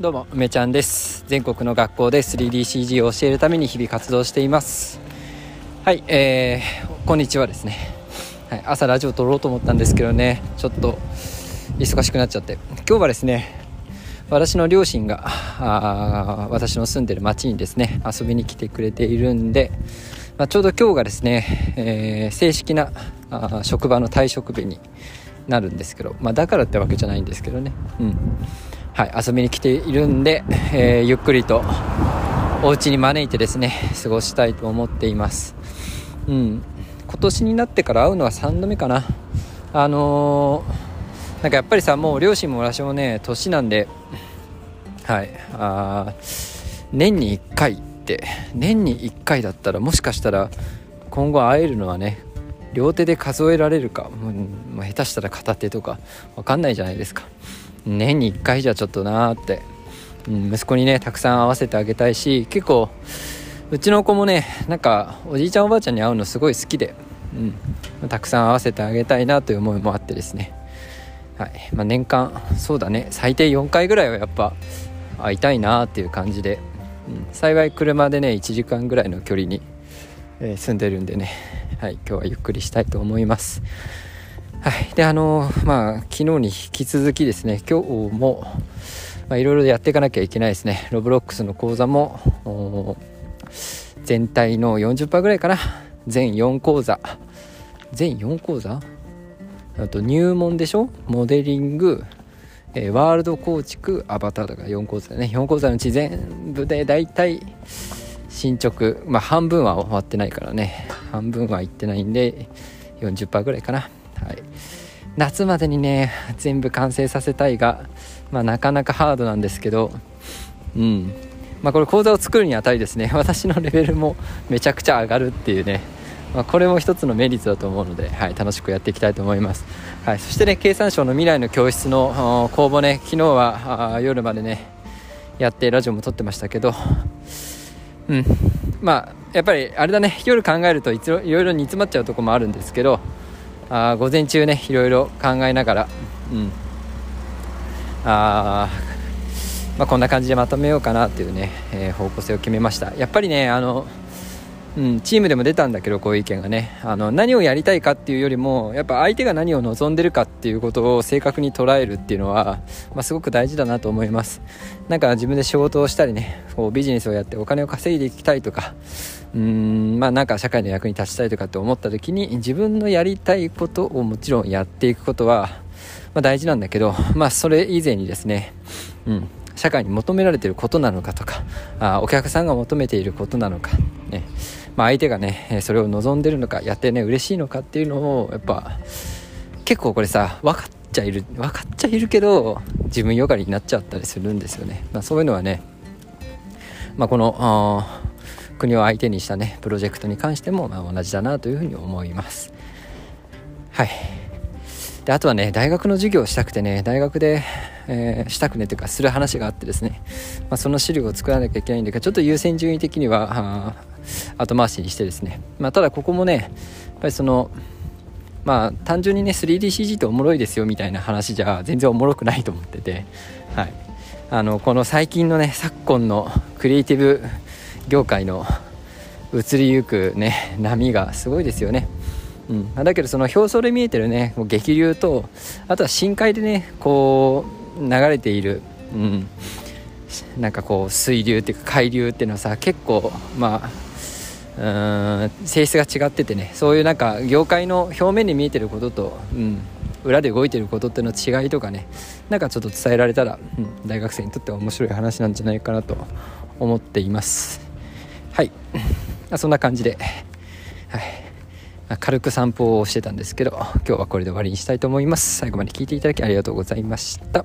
どうも梅ちゃんです。全国の学校で 3DCG を教えるために日々活動しています。はいえー、こんにちはですね、はい、朝ラジオ撮ろうと思ったんですけどねちょっと忙しくなっちゃって。今日はですね私の両親があ私の住んでる町にですね遊びに来てくれているんで、まあ、ちょうど今日がですね、えー、正式なあ職場の退職日になるんですけど、まあ、だからってわけじゃないんですけどね。うん。はい、遊びに来ているんで、えー、ゆっくりとお家に招いてですね過ごしたいと思っています、うん、今年になってから会うのは3度目かな。あのー、なんかやっぱりさもう両親も私もね年なんではいあ年に1回って年に1回だったらもしかしたら今後会えるのはね両手で数えられるか、うん、下手したら片手とか分かんないじゃないですか。年に1回じゃちょっとなーって、うん、息子にねたくさん会わせてあげたいし結構うちの子もねなんかおじいちゃんおばあちゃんに会うのすごい好きで、うん、たくさん会わせてあげたいなという思いもあってですね、はい。まあ、年間そうだね最低4回ぐらいはやっぱ会いたいなっていう感じで、うん、幸い車でね1時間ぐらいの距離に、えー、住んでるんでね、はい、今日はゆっくりしたいと思います。はい、であのまあ昨日に引き続きですね今日もいろいろやっていかなきゃいけないですね。ロブロックスの講座も全体の40%ぐらいかな。全4講座。全4講座？あと入門でしょ？モデリング、えー、ワールド構築アバターとか4講座ね。4講座のうち全部で大体進捗。まあ半分は終わってないからね。半分はいってないんで40%ぐらいかな。はい、夏までにね全部完成させたいが、まあ、なかなかハードなんですけどうん。まあ、これ講座を作るにあたりですね。私のレベルもめちゃくちゃ上がるっていうね、まあ、これも一つのメリットだと思うので、はい、楽しくやっていきたいと思います、はい、そしてね経産省の未来の教室の公募ね昨日は夜までねやってラジオも撮ってましたけどうん。まあやっぱりあれだね。夜考えるといろいろ煮詰まっちゃうとこもあるんですけどあ午前中ねいろいろ考えながら、うん。あまあ、こんな感じでまとめようかなっていうね、えー、方向性を決めました。やっぱりねあの、うん、チームでも出たんだけどこういう意見がね。あの何をやりたいかっていうよりもやっぱ相手が何を望んでるかっていうことを正確に捉えるっていうのは、まあ、すごく大事だなと思います。なんか自分で仕事をしたりねこうビジネスをやってお金を稼いでいきたいとかうんまあなんか社会の役に立ちたいとかって思った時に自分のやりたいことをもちろんやっていくことは、まあ、大事なんだけどまあそれ以前にですねうん社会に求められていることなのかとかあお客さんが求めていることなのか、まあ、相手がねそれを望んでるのかやってね嬉しいのかっていうのをやっぱ結構これさ分かっちゃいる分かっちゃいるけど自分よがりになっちゃったりするんですよね、まあ、そういうのはね、まあ、この国を相手にしたねプロジェクトに関してもま同じだなというふうに思います。はい。であとはね大学の授業をしたくてね大学で、えー、したくねというかする話があってですね、まあ、その資料を作らなきゃいけないんだけどちょっと優先順位的には後回しにしてですね、まあ、ただここもねやっぱりそのまあ単純にね 3DCG っておもろいですよみたいな話じゃ全然おもろくないと思ってて、はい、あのこの最近のね昨今のクリエイティブ業界の移りゆくね波がすごいですよね。うん、だけどその表層で見えてるね激流とあとは深海でねこう流れている、うん、なんかこう水流っていうか海流っていうのはさ結構まあうん性質が違っててね。そういうなんか業界の表面に見えてることと、うん、裏で動いてることっての違いとかね。なんかちょっと伝えられたら、うん、大学生にとっては面白い話なんじゃないかなと思っています。はい。そんな感じで、はい、軽く散歩をしてたんですけど今日はこれで終わりにしたいと思います。最後まで聞いていただきありがとうございました。